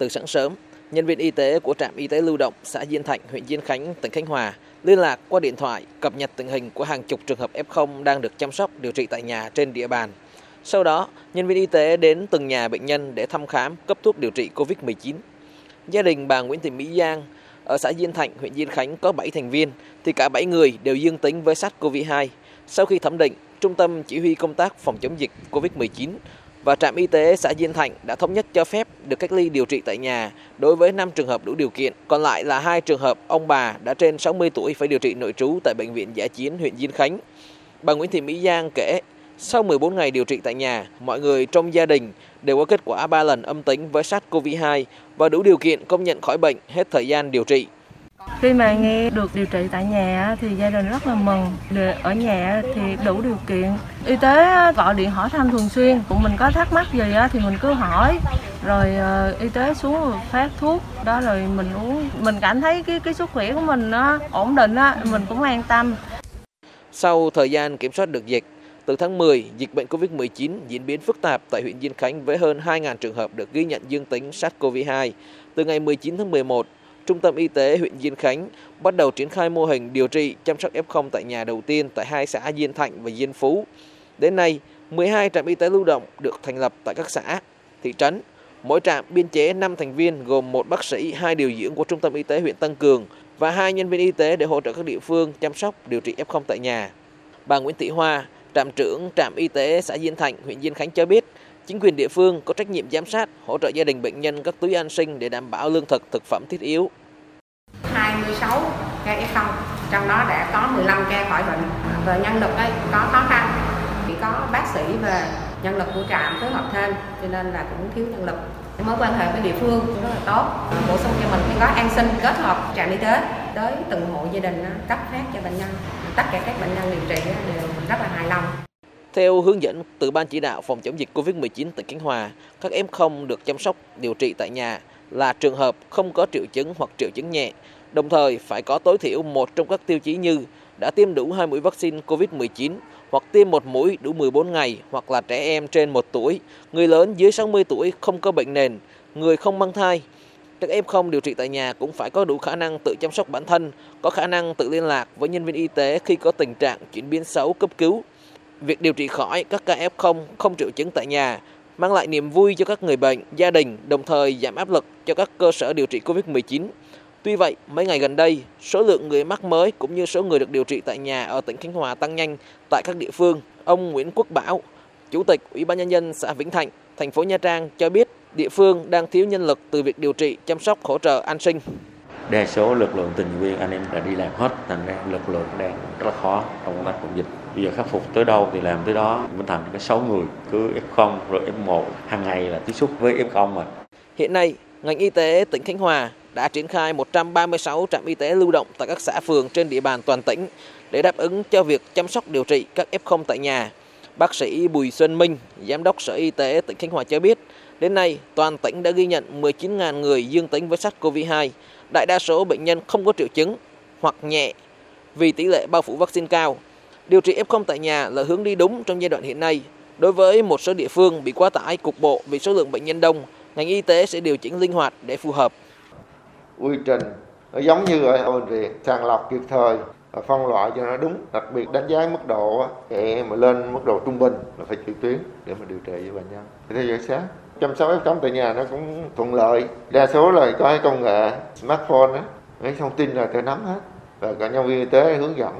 Từ sáng sớm, nhân viên y tế của trạm y tế lưu động xã Diên Thạnh, huyện Diên Khánh, tỉnh Khánh Hòa liên lạc qua điện thoại cập nhật tình hình của hàng chục trường hợp F0 đang được chăm sóc điều trị tại nhà trên địa bàn. Sau đó, nhân viên y tế đến từng nhà bệnh nhân để thăm khám, cấp thuốc điều trị COVID-19. Gia đình bà Nguyễn Thị Mỹ Giang ở xã Diên Thạnh, huyện Diên Khánh có 7 thành viên, thì cả 7 người đều dương tính với SARS-CoV-2. Sau khi thẩm định, Trung tâm Chỉ huy Công tác Phòng chống dịch COVID-19 và trạm y tế xã Diên Thạnh đã thống nhất cho phép được cách ly điều trị tại nhà đối với 5 trường hợp đủ điều kiện, còn lại là hai trường hợp ông bà đã trên 60 tuổi phải điều trị nội trú tại bệnh viện Giã Chiến huyện Diên Khánh. Bà Nguyễn Thị Mỹ Giang kể, sau 14 ngày điều trị tại nhà, mọi người trong gia đình đều có kết quả 3 lần âm tính với SARS-CoV-2 và đủ điều kiện công nhận khỏi bệnh hết thời gian điều trị. Khi mà nghe được điều trị tại nhà thì gia đình rất là mừng. Ở nhà thì đủ điều kiện. Y tế gọi điện hỏi thăm thường xuyên. Cũng mình có thắc mắc gì thì mình cứ hỏi. Rồi ờ, y tế xuống phát thuốc. Đó rồi mình uống. Mình cảm thấy cái cái sức khỏe của mình nó ổn định á, mình cũng an tâm. Sau thời gian kiểm soát được dịch, từ tháng 10, dịch bệnh COVID-19 diễn biến phức tạp tại huyện Diên Khánh với hơn 2.000 trường hợp được ghi nhận dương tính SARS-CoV-2. Từ ngày 19 tháng 11, Trung tâm Y tế huyện Diên Khánh bắt đầu triển khai mô hình điều trị chăm sóc F0 tại nhà đầu tiên tại hai xã Diên Thạnh và Diên Phú. Đến nay, 12 trạm y tế lưu động được thành lập tại các xã, thị trấn. Mỗi trạm biên chế 5 thành viên gồm một bác sĩ, hai điều dưỡng của Trung tâm Y tế huyện Tân Cường và hai nhân viên y tế để hỗ trợ các địa phương chăm sóc điều trị F0 tại nhà. Bà Nguyễn Thị Hoa, trạm trưởng trạm y tế xã Diên Thạnh, huyện Diên Khánh cho biết, chính quyền địa phương có trách nhiệm giám sát, hỗ trợ gia đình bệnh nhân các túi an sinh để đảm bảo lương thực, thực phẩm thiết yếu. 26 ca F0, trong đó đã có 15 ca khỏi bệnh. Về nhân lực ấy, có khó khăn, chỉ có bác sĩ và nhân lực của trạm phối hợp thêm, cho nên là cũng thiếu nhân lực. Mối quan hệ với địa phương cũng rất là tốt, bổ sung cho mình cái gói an sinh kết hợp trạm y tế tới từng hộ gia đình cấp phát cho bệnh nhân. Tất cả các bệnh nhân điều trị đều rất là hài lòng. Theo hướng dẫn từ Ban chỉ đạo phòng chống dịch COVID-19 tỉnh Khánh Hòa, các F0 được chăm sóc điều trị tại nhà là trường hợp không có triệu chứng hoặc triệu chứng nhẹ, đồng thời phải có tối thiểu một trong các tiêu chí như đã tiêm đủ hai mũi vaccine COVID-19 hoặc tiêm một mũi đủ 14 ngày hoặc là trẻ em trên 1 tuổi, người lớn dưới 60 tuổi không có bệnh nền, người không mang thai. Các F0 điều trị tại nhà cũng phải có đủ khả năng tự chăm sóc bản thân, có khả năng tự liên lạc với nhân viên y tế khi có tình trạng chuyển biến xấu cấp cứu. Việc điều trị khỏi các ca F0 không triệu chứng tại nhà mang lại niềm vui cho các người bệnh, gia đình, đồng thời giảm áp lực cho các cơ sở điều trị COVID-19. Tuy vậy, mấy ngày gần đây, số lượng người mắc mới cũng như số người được điều trị tại nhà ở tỉnh Khánh Hòa tăng nhanh tại các địa phương. Ông Nguyễn Quốc Bảo, Chủ tịch Ủy ban nhân dân xã Vĩnh Thạnh, thành phố Nha Trang cho biết địa phương đang thiếu nhân lực từ việc điều trị, chăm sóc, hỗ trợ an sinh. Đa số lực lượng tình nguyện anh em đã đi làm hết, thành ra lực lượng đang rất là khó trong công tác phòng dịch. Bây giờ khắc phục tới đâu thì làm tới đó. Mình thành cái 6 người, cứ F0 rồi F1, hàng ngày là tiếp xúc với F0 mà. Hiện nay, ngành y tế tỉnh Khánh Hòa đã triển khai 136 trạm y tế lưu động tại các xã phường trên địa bàn toàn tỉnh để đáp ứng cho việc chăm sóc điều trị các F0 tại nhà. Bác sĩ Bùi Xuân Minh, Giám đốc Sở Y tế tỉnh Khánh Hòa cho biết, đến nay toàn tỉnh đã ghi nhận 19.000 người dương tính với SARS-CoV-2. Đại đa số bệnh nhân không có triệu chứng hoặc nhẹ vì tỷ lệ bao phủ vaccine cao. Điều trị F0 tại nhà là hướng đi đúng trong giai đoạn hiện nay. Đối với một số địa phương bị quá tải cục bộ vì số lượng bệnh nhân đông, ngành y tế sẽ điều chỉnh linh hoạt để phù hợp. Quy trình nó giống như ở bệnh viện sàng lọc kịp thời và phân loại cho nó đúng đặc biệt đánh giá mức độ để mà lên mức độ trung bình là phải chuyển tuyến để mà điều trị cho bệnh nhân theo dõi sát chăm sóc f tại nhà nó cũng thuận lợi đa số là có cái công nghệ smartphone đó, mấy thông tin là tôi nắm hết và cả nhân viên y tế hướng dẫn